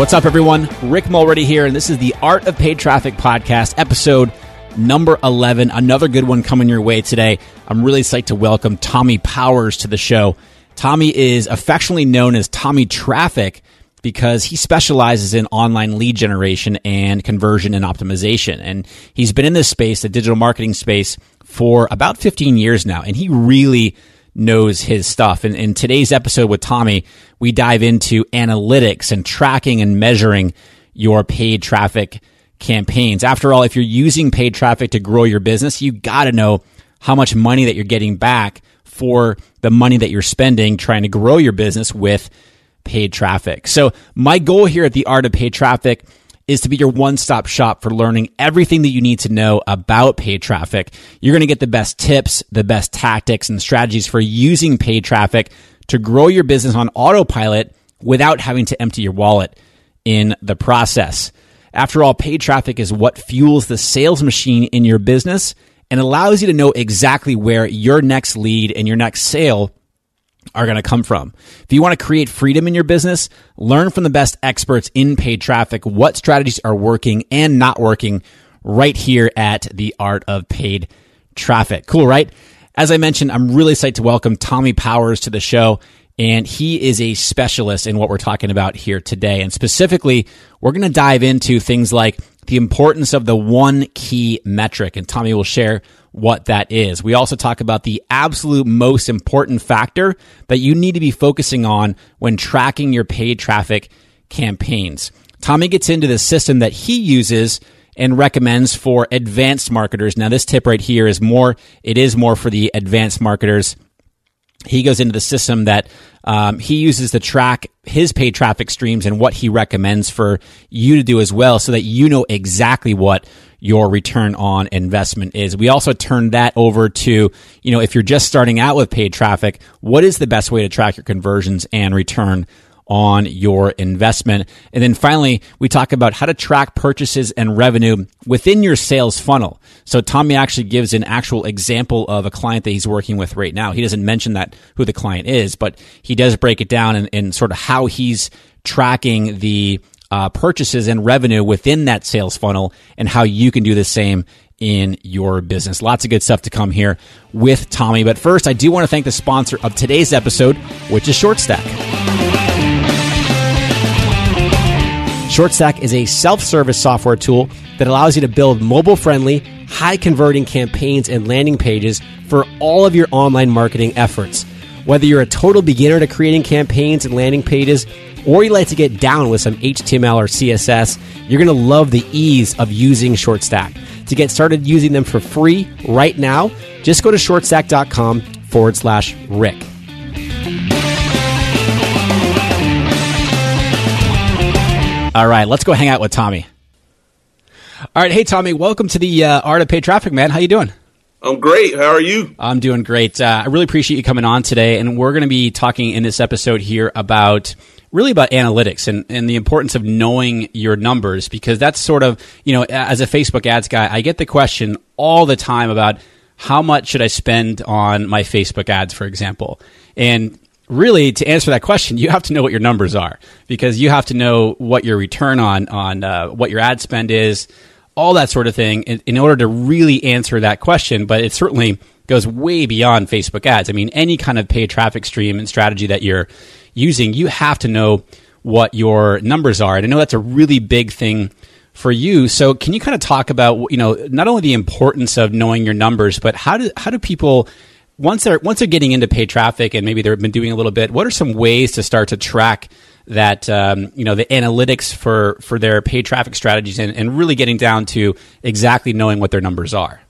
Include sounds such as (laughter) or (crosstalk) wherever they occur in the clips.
What's up, everyone? Rick Mulready here, and this is the Art of Paid Traffic podcast, episode number 11. Another good one coming your way today. I'm really psyched to welcome Tommie Powers to the show. Tommie is affectionately known as Tommie Traffic because he specializes in online lead generation and conversion and optimization. And he's been in this space, the digital marketing space, for about 15 years now. And he really knows his stuff. And in today's episode with Tommie, we dive into analytics and tracking and measuring your paid traffic campaigns. After all, if you're using paid traffic to grow your business, you got to know how much money that you're getting back for the money that you're spending trying to grow your business with paid traffic. So my goal here at the Art of Paid Traffic is to be your one stop shop for learning everything that you need to know about paid traffic. You're going to get the best tips, the best tactics and strategies for using paid traffic to grow your business on autopilot without having to empty your wallet in the process. After all, paid traffic is what fuels the sales machine in your business and allows you to know exactly where your next lead and your next sale are going to come from. If you want to create freedom in your business, learn from the best experts in paid traffic what strategies are working and not working right here at the Art of Paid Traffic. Cool, right? As I mentioned, I'm really excited to welcome Tommie Powers to the show. And he is a specialist in what we're talking about here today. And specifically, we're going to dive into things like the importance of the one key metric. And Tommie will share what that is. We also talk about the absolute most important factor that you need to be focusing on when tracking your paid traffic campaigns. Tommie gets into the system that he uses and recommends for advanced marketers. Now, this tip right here is more, it is more for the advanced marketers. He goes into the system that um, he uses to track his paid traffic streams and what he recommends for you to do as well so that you know exactly what your return on investment is. We also turn that over to, you know, if you're just starting out with paid traffic, what is the best way to track your conversions and return on your investment. And then finally, we talk about how to track purchases and revenue within your sales funnel. So Tommie actually gives an actual example of a client that he's working with right now. He doesn't mention that who the client is, but he does break it down in sort of how he's tracking the uh, purchases and revenue within that sales funnel and how you can do the same in your business. Lots of good stuff to come here with Tommie. But first, I do want to thank the sponsor of today's episode, which is ShortStack. ShortStack is a self service software tool that allows you to build mobile friendly, high converting campaigns and landing pages for all of your online marketing efforts. Whether you're a total beginner to creating campaigns and landing pages, or you like to get down with some HTML or CSS, you're going to love the ease of using ShortStack. To get started using them for free right now, just go to shortstack.com forward slash Rick. All right, let's go hang out with Tommie. All right, hey Tommie, welcome to the uh, Art of Paid Traffic, man. How you doing? I'm great. How are you? I'm doing great. Uh, I really appreciate you coming on today, and we're going to be talking in this episode here about really about analytics and, and the importance of knowing your numbers because that's sort of you know as a Facebook ads guy, I get the question all the time about how much should I spend on my Facebook ads, for example, and really to answer that question you have to know what your numbers are because you have to know what your return on on uh, what your ad spend is all that sort of thing in, in, order to really answer that question. But it certainly goes way beyond Facebook ads. I mean, any kind of paid traffic stream and strategy that you're using, you have to know what your numbers are. And I know that's a really big thing for you. So can you kind of talk about, you know, not only the importance of knowing your numbers, but how do, how do people, once they're, once they're getting into paid traffic and maybe they've been doing a little bit, what are some ways to start to track that um, you know the analytics for for their paid traffic strategies and, and really getting down to exactly knowing what their numbers are.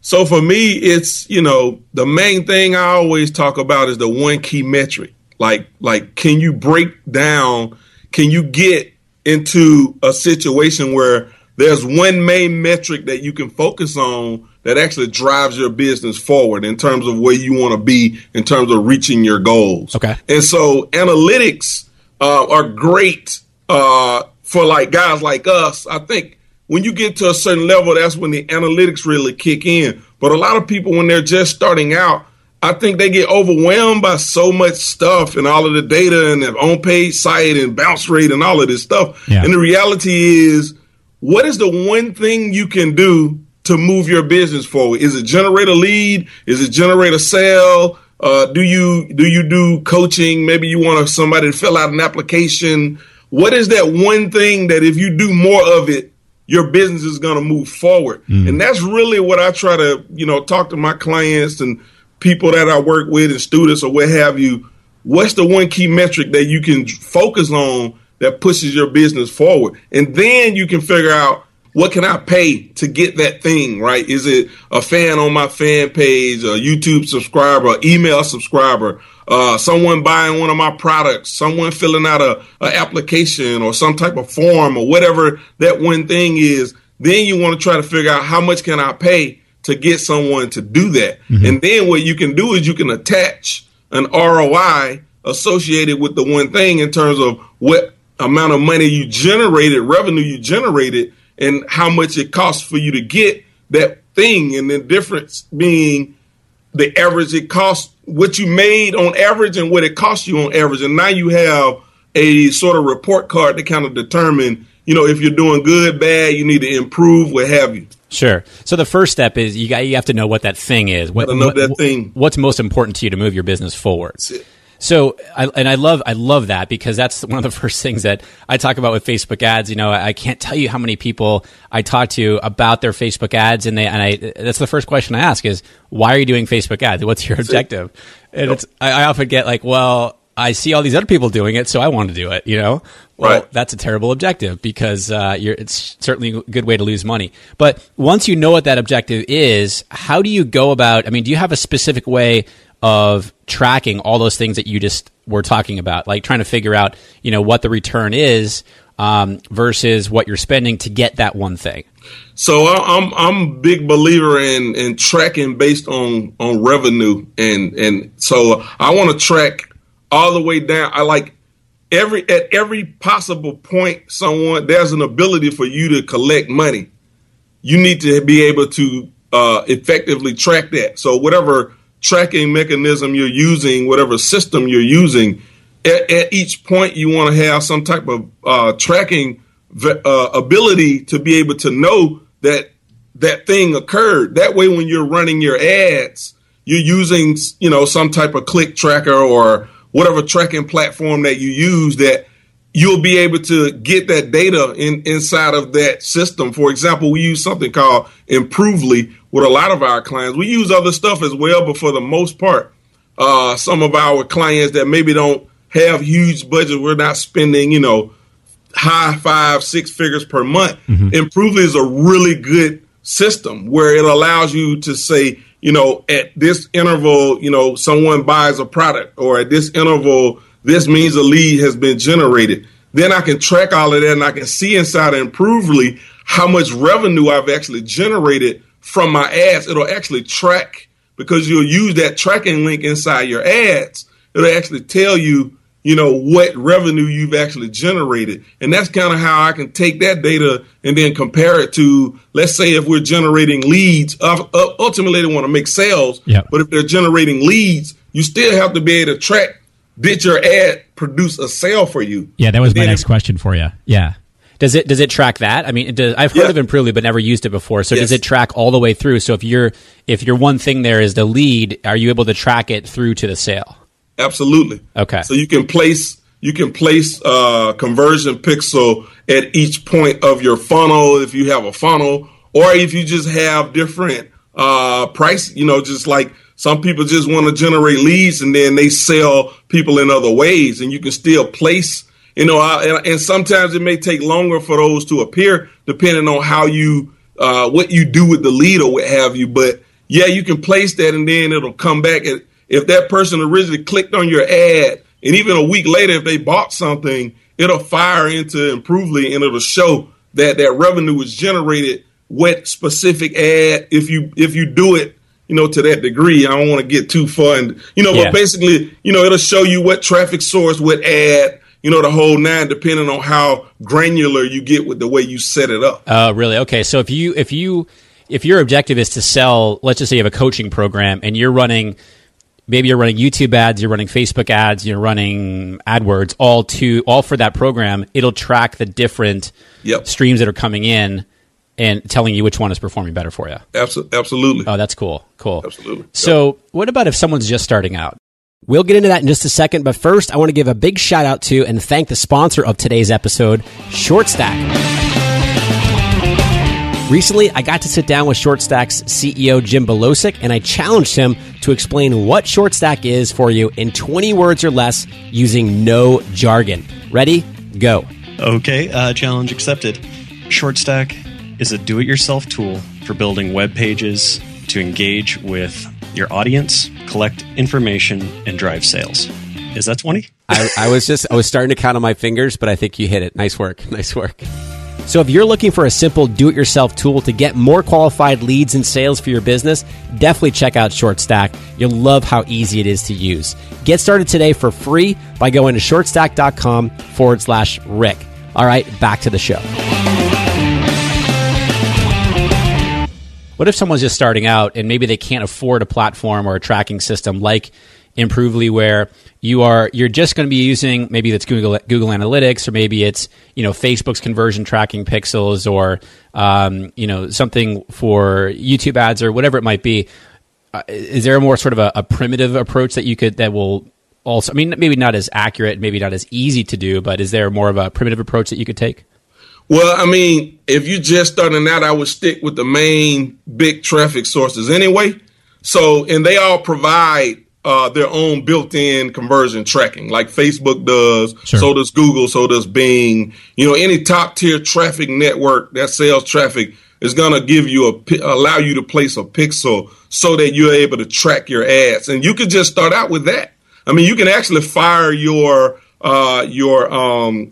So for me, it's you know the main thing I always talk about is the one key metric. Like like can you break down? Can you get into a situation where there's one main metric that you can focus on that actually drives your business forward in terms of where you want to be in terms of reaching your goals. Okay. And so analytics uh, are great uh, for like guys like us. I think when you get to a certain level, that's when the analytics really kick in. But a lot of people, when they're just starting out, I think they get overwhelmed by so much stuff and all of the data and the on page site and bounce rate and all of this stuff. Yeah. And the reality is, what is the one thing you can do to move your business forward? Is it generate a lead? Is it generate a sale? Uh, do you do you do coaching? Maybe you want somebody to fill out an application. What is that one thing that if you do more of it, your business is going to move forward? Mm. And that's really what I try to you know talk to my clients and people that I work with and students or what have you. What's the one key metric that you can focus on that pushes your business forward? And then you can figure out what can I pay to get that thing, right? Is it a fan on my fan page, a YouTube subscriber, email subscriber, uh, someone buying one of my products, someone filling out a, a application or some type of form or whatever that one thing is. Then you want to try to figure out how much can I pay to get someone to do that. Mm-hmm. And then what you can do is you can attach an ROI associated with the one thing in terms of what amount of money you generated, revenue you generated and how much it costs for you to get that thing, and the difference being the average it costs what you made on average and what it cost you on average, and now you have a sort of report card to kind of determine, you know, if you're doing good, bad, you need to improve, what have you. Sure. So the first step is you got you have to know what that thing is. What, know what, that thing. What's most important to you to move your business forward? So, I, and I love, I love that because that's (laughs) one of the first things that I talk about with Facebook ads. You know, I, I can't tell you how many people I talk to about their Facebook ads, and they, and I, that's the first question I ask is, why are you doing Facebook ads? What's your (laughs) objective? And it's, I, I often get like, well, I see all these other people doing it, so I want to do it. You know, well, right. that's a terrible objective because uh, it's certainly a good way to lose money. But once you know what that objective is, how do you go about? I mean, do you have a specific way of tracking all those things that you just were talking about, like trying to figure out, you know, what the return is um, versus what you're spending to get that one thing. So I'm I'm big believer in in tracking based on on revenue, and and so I want to track all the way down. I like every at every possible point someone there's an ability for you to collect money. You need to be able to uh, effectively track that. So whatever tracking mechanism you're using, whatever system you're using, at, at each point you want to have some type of uh, tracking uh, ability to be able to know that that thing occurred. That way, when you're running your ads, you're using you know some type of click tracker or whatever tracking platform that you use that you'll be able to get that data in inside of that system. For example, we use something called Improvely with a lot of our clients. We use other stuff as well, but for the most part, uh, some of our clients that maybe don't have huge budgets, we're not spending, you know, high five, six figures per month. Mm-hmm. Improvely is a really good system where it allows you to say, you know, at this interval, you know, someone buys a product, or at this interval, this means a lead has been generated. Then I can track all of that and I can see inside of Improvely how much revenue I've actually generated from my ads. It'll actually track because you'll use that tracking link inside your ads. It'll actually tell you, you know, what revenue you've actually generated. And that's kind of how I can take that data and then compare it to, let's say, if we're generating leads. Uh, uh, ultimately, they want to make sales. Yep. But if they're generating leads, you still have to be able to track did your ad produce a sale for you? Yeah, that was my next question for you. Yeah. Does it does it track that? I mean, does, I've heard Yeah. of Improvely, but never used it before. So does it track all the way through? So if your if your one thing there is the lead, are you able to track it through to the sale? Absolutely. Okay. So you can place you can place uh, conversion pixel at each point of your funnel if you have a funnel, or if you just have different uh, price. You know, just like some people just want to generate leads and then they sell people in other ways, and you can still place. You know, uh, and, and sometimes it may take longer for those to appear, depending on how you uh, what you do with the lead or what have you. But yeah, you can place that, and then it'll come back. At, if that person originally clicked on your ad, and even a week later, if they bought something, it'll fire into Improvely, and it'll show that that revenue was generated. What specific ad? If you if you do it, you know, to that degree, I don't want to get too far, and you know, Yeah. but basically, you know, it'll show you what traffic source, what ad, you know, the whole nine, depending on how granular you get with the way you set it up. Oh, really? Okay. So if you if you if your objective is to sell, let's just say you have a coaching program and you're running maybe you're running YouTube ads, you're running Facebook ads, you're running AdWords, all to all for that program, it'll track the different Yep. streams that are coming in and telling you which one is performing better for you. Absolutely. Oh, that's cool. Cool. Absolutely. So, what about if someone's just starting out? We'll get into that in just a second, but first, I want to give a big shout out to and thank the sponsor of today's episode, ShortStack. Recently, I got to sit down with ShortStack's CEO, Jim Belosic, and I challenged him to explain what ShortStack is for you in 20 words or less using no jargon. Ready? Go. Okay, uh, challenge accepted. ShortStack is a do it yourself tool for building web pages to engage with your audience, collect information, and drive sales. Is that 20? I, I was just I was starting to count on my fingers, but I think you hit it. Nice work. (laughs) Nice work. So, if you're looking for a simple do it yourself tool to get more qualified leads and sales for your business, definitely check out ShortStack. You'll love how easy it is to use. Get started today for free by going to shortstack.com forward slash Rick. All right, back to the show. What if someone's just starting out and maybe they can't afford a platform or a tracking system like Improvely, where you are you're just going to be using maybe that's Google Google Analytics or maybe it's you know Facebook's conversion tracking pixels or um, you know something for YouTube ads or whatever it might be. Uh, is there a more sort of a, a primitive approach that you could that will also? I mean, maybe not as accurate, maybe not as easy to do, but is there more of a primitive approach that you could take? Well, I mean, if you're just starting out, I would stick with the main big traffic sources anyway. So, and they all provide uh, their own built-in conversion tracking, like Facebook does. Sure. So does Google. So does Bing. You know, any top-tier traffic network that sells traffic is going to give you a allow you to place a pixel so that you're able to track your ads, and you could just start out with that. I mean, you can actually fire your uh, your um,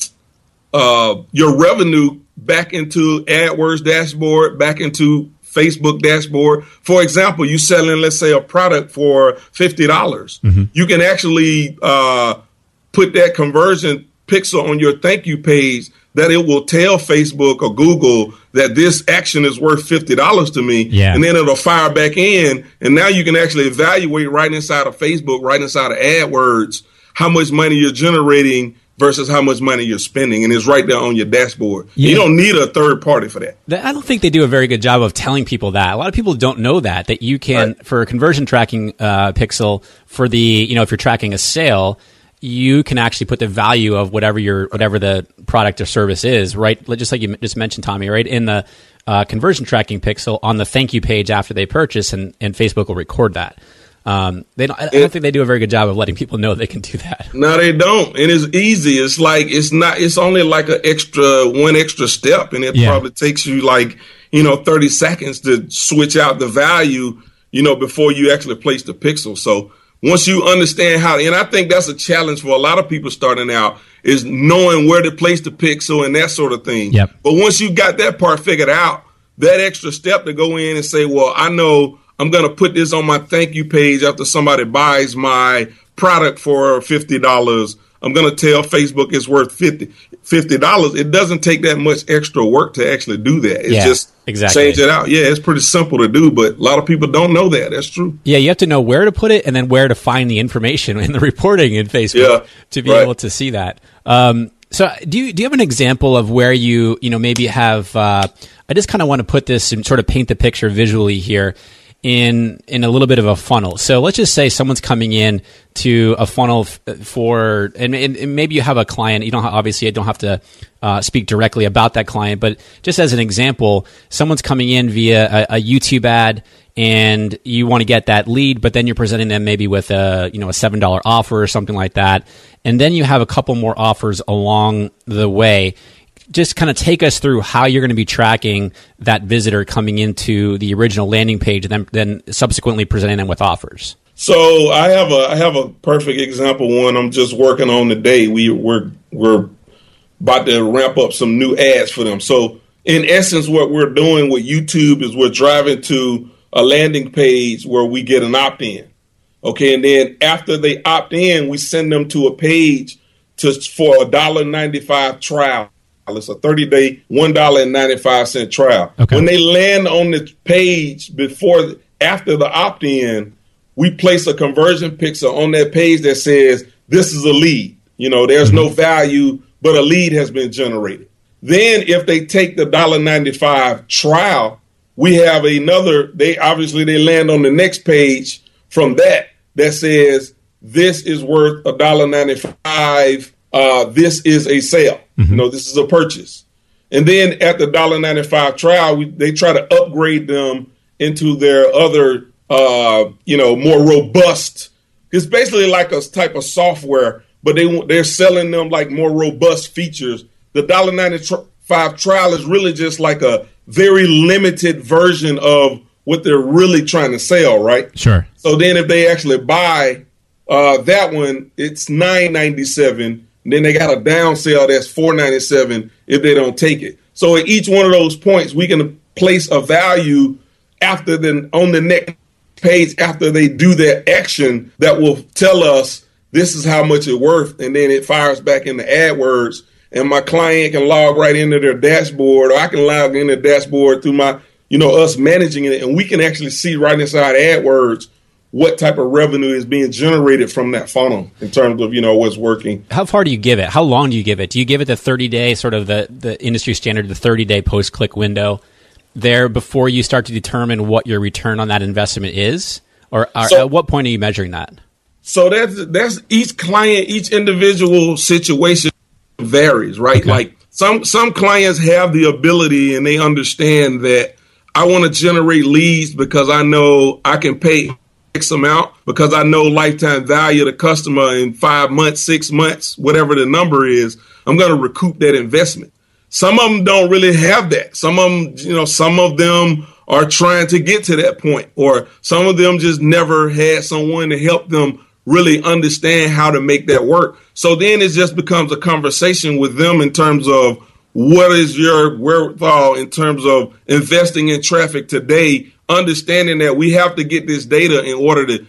uh, your revenue back into AdWords dashboard, back into Facebook dashboard. For example, you selling, let's say, a product for fifty dollars. You can actually uh, put that conversion pixel on your thank you page that it will tell Facebook or Google that this action is worth fifty dollars to me, Yeah. and then it'll fire back in, and now you can actually evaluate right inside of Facebook, right inside of AdWords, how much money you're generating versus how much money you're spending, and it's right there on your dashboard. Yeah. You don't need a third party for that. I don't think they do a very good job of telling people that. A lot of people don't know that that you can Right. for a conversion tracking uh, pixel for the you know if you're tracking a sale, you can actually put the value of whatever your whatever the product or service is right. Just like you just mentioned, Tommie, right in the uh, conversion tracking pixel on the thank you page after they purchase, and, and Facebook will record that. Um, they don't, I don't think they do a very good job of letting people know they can do that. (laughs) No, they don't, and it's easy. It's like it's not. It's only like an extra one extra step, and it Yeah. probably takes you like you know thirty seconds to switch out the value. You know before you actually place the pixel. So once you understand how, and I think that's a challenge for a lot of people starting out is knowing where to place the pixel and that sort of thing. Yep. But once you got that part figured out, that extra step to go in and say, well, I know I'm going to put this on my thank you page after somebody buys my product for $50. I'm going to tell Facebook it's worth 50 dollars. It doesn't take that much extra work to actually do that. It's Yeah, just exactly. change it out. Yeah, it's pretty simple to do, but a lot of people don't know that. That's true. Yeah, you have to know where to put it and then where to find the information (laughs) in the reporting in Facebook Yeah, to be right. able to see that. Um, so, do you do you have an example of where you you know maybe have? Uh, I just kind of want to put this and sort of paint the picture visually here in in a little bit of a funnel. So let's just say someone's coming in to a funnel f- for, and, and, maybe you have a client. You don't ha- obviously you don't have to uh, speak directly about that client, but just as an example, someone's coming in via a, a YouTube ad and you want to get that lead, but then you're presenting them maybe with a you know a seven dollar offer or something like that, and then you have a couple more offers along the way. Just kind of take us through how you're going to be tracking that visitor coming into the original landing page, and then then subsequently presenting them with offers. So I have a I have a perfect example. One I'm just working on today. We we're we're about to ramp up some new ads for them. So in essence, what we're doing with YouTube is we're driving to a landing page where we get an opt in. Okay, and then after they opt in, we send them to a page to for a dollar ninety five trial. It's a thirty day, one dollar and ninety five cent trial. Okay. When they land on the page before after the opt in, we place a conversion pixel on that page that says this is a lead. You know, there's no value, but a lead has been generated. Then if they take the dollar ninety five trial, we have another. They obviously they land on the next page from that that says this is worth a dollar ninety five. Uh, this is a sale. You know, this is a purchase. And then at the dollar ninety five trial, we, they try to upgrade them into their other, uh, you know, more robust. It's basically like a type of software, but they they're selling them like more robust features. The dollar ninety five trial is really just like a very limited version of what they're really trying to sell, right? Sure. So then, if they actually buy uh, that one, it's nine ninety seven. Then they got a down sale that's four ninety seven if they don't take it. So at each one of those points, we can place a value after the on the next page after they do their action that will tell us this is how much it's worth, and then it fires back into AdWords, and my client can log right into their dashboard, or I can log into the dashboard through my, you know, us managing it, and we can actually see right inside AdWords what type of revenue is being generated from that funnel in terms of you know what's working. How far do you give it? How long do you give it? Do you give it the 30 day, sort of the, the industry standard, the 30 day post click window there before you start to determine what your return on that investment is? Or are, So- at what point are you measuring that? So that's that's each client, each individual situation varies, right? Okay. Like some some clients have the ability and they understand that I want to generate leads because I know I can pay X amount because I know lifetime value of the customer in five months, six months, whatever the number is, I'm going to recoup that investment. Some of them don't really have that. Some of them, you know, some of them are trying to get to that point, or some of them just never had someone to help them really understand how to make that work. So then it just becomes a conversation with them in terms of what is your wherewithal in terms of investing in traffic today, understanding that we have to get this data in order to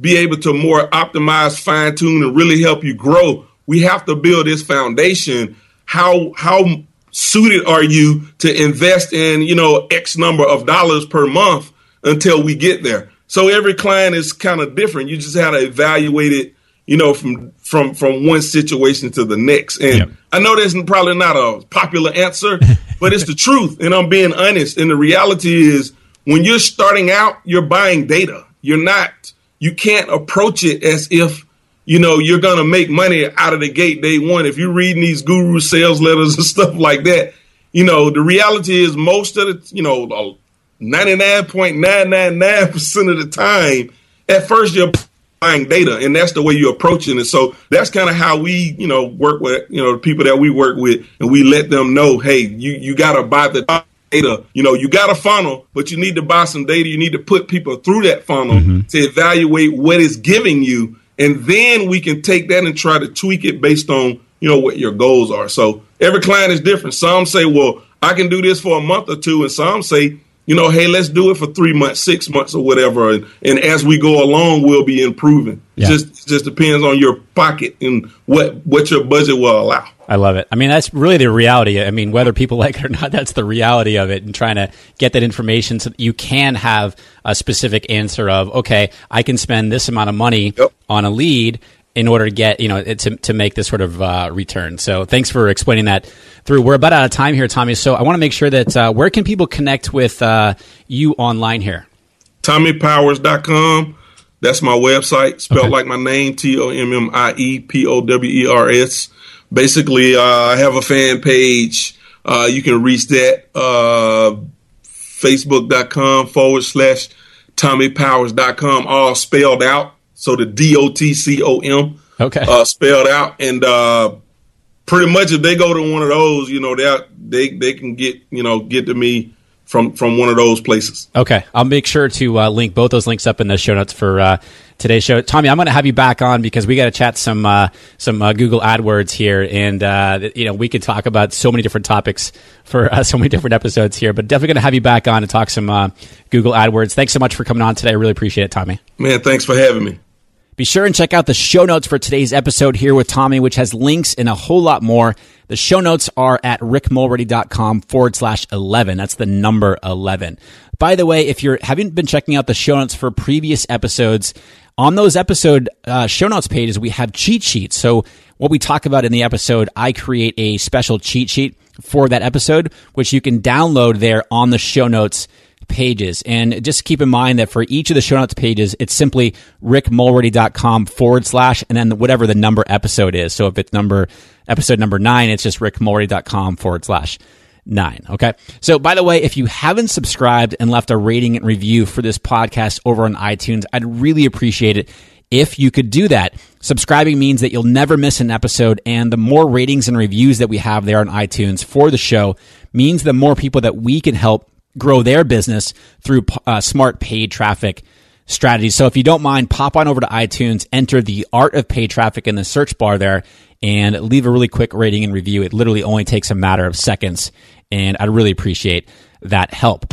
be able to more optimize, fine tune, and really help you grow. We have to build this foundation. How how suited are you to invest in you know X number of dollars per month until we get there? So every client is kind of different. You just have to evaluate it, you know, from from from one situation to the next. And Yep. I know that's probably not a popular answer, (laughs) but it's the truth. And I'm being honest. And the reality is when you're starting out, you're buying data. You're not, you can't approach it as if, you know, you're going to make money out of the gate day one. If you're reading these guru sales letters and (laughs) stuff like that, you know, the reality is most of the, you know, uh, 99.999% of the time, at first you're buying data and that's the way you're approaching it. So that's kind of how we, you know, work with, you know, the people that we work with and we let them know, hey, you, you got to buy the data. You know, you got a funnel, but you need to buy some data. You need to put people through that funnel mm-hmm. to evaluate what it's giving you. And then we can take that and try to tweak it based on you know, what your goals are. So every client is different. Some say, well, I can do this for a month or two. And some say, you know, hey, let's do it for three months, six months, or whatever. And, and as we go along, we'll be improving. Yeah. Just it just depends on your pocket and what what your budget will allow. I love it. I mean, that's really the reality. I mean, whether people (laughs) like it or not, that's the reality of it and trying to get that information so that you can have a specific answer of, okay, I can spend this amount of money Yep. on a lead in order to get, you know, to, to make this sort of uh, return. So thanks for explaining that through. We're about out of time here, Tommie. So I want to make sure that uh, where can people connect with uh, you online here? TommiePowers.com. That's my website, spelled Okay. like my name, T O M M I E P O W E R S. Basically, uh, I have a fan page. Uh, you can reach that. Uh, Facebook.com forward slash TommiePowers.com, all spelled out. So the D O T C O M Okay. uh, spelled out. And uh, pretty much if they go to one of those, you know, they they they can get you know get to me from from one of those places. Okay, I'll make sure to uh, link both those links up in the show notes for uh, today's show. Tommie, I'm going to have you back on because we got to chat some uh, some uh, Google AdWords here, and uh, you know we could talk about so many different topics for uh, (laughs) so many different episodes here. But definitely going to have you back on to talk some uh, Google AdWords. Thanks so much for coming on today. I really appreciate it, Tommie. Man, thanks for having me. Be sure and check out the show notes for today's episode here with Tommie, which has links and a whole lot more. The show notes are at rickmulready.com forward slash 11. That's the number 11. By the way, if you haven't been checking out the show notes for previous episodes, on those episode uh, show notes pages, we have cheat sheets. So what we talk about in the episode, I create a special cheat sheet for that episode, which you can download there on the show notes pages. And just keep in mind that for each of the show notes pages, it's simply rickmulready.com forward slash and then whatever the number episode is. So if it's number episode number nine, it's just rickmulready.com forward slash nine. Okay. So by the way, if you haven't subscribed and left a rating and review for this podcast over on iTunes, I'd really appreciate it if you could do that. Subscribing means that you'll never miss an episode, and the more ratings and reviews that we have there on iTunes for the show means the more people that we can help grow their business through uh, smart paid traffic strategies. So if you don't mind, pop on over to iTunes, enter the art of paid traffic in the search bar there, and leave a really quick rating and review. It literally only takes a matter of seconds, and I'd really appreciate that help.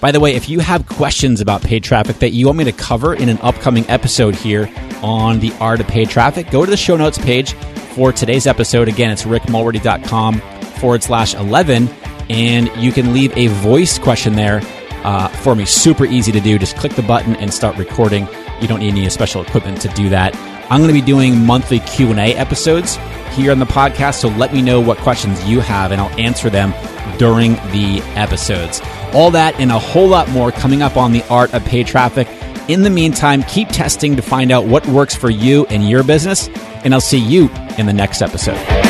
By the way, if you have questions about paid traffic that you want me to cover in an upcoming episode here on the art of paid traffic, go to the show notes page for today's episode. Again, it's rickmulready.com forward slash 11, and you can leave a voice question there uh, for me. Super easy to do. Just click the button and start recording. You don't need any special equipment to do that. I'm going to be doing monthly Q&A episodes here on the podcast, so let me know what questions you have, and I'll answer them during the episodes. All that and a whole lot more coming up on the art of paid traffic. In the meantime, keep testing to find out what works for you and your business, and I'll see you in the next episode.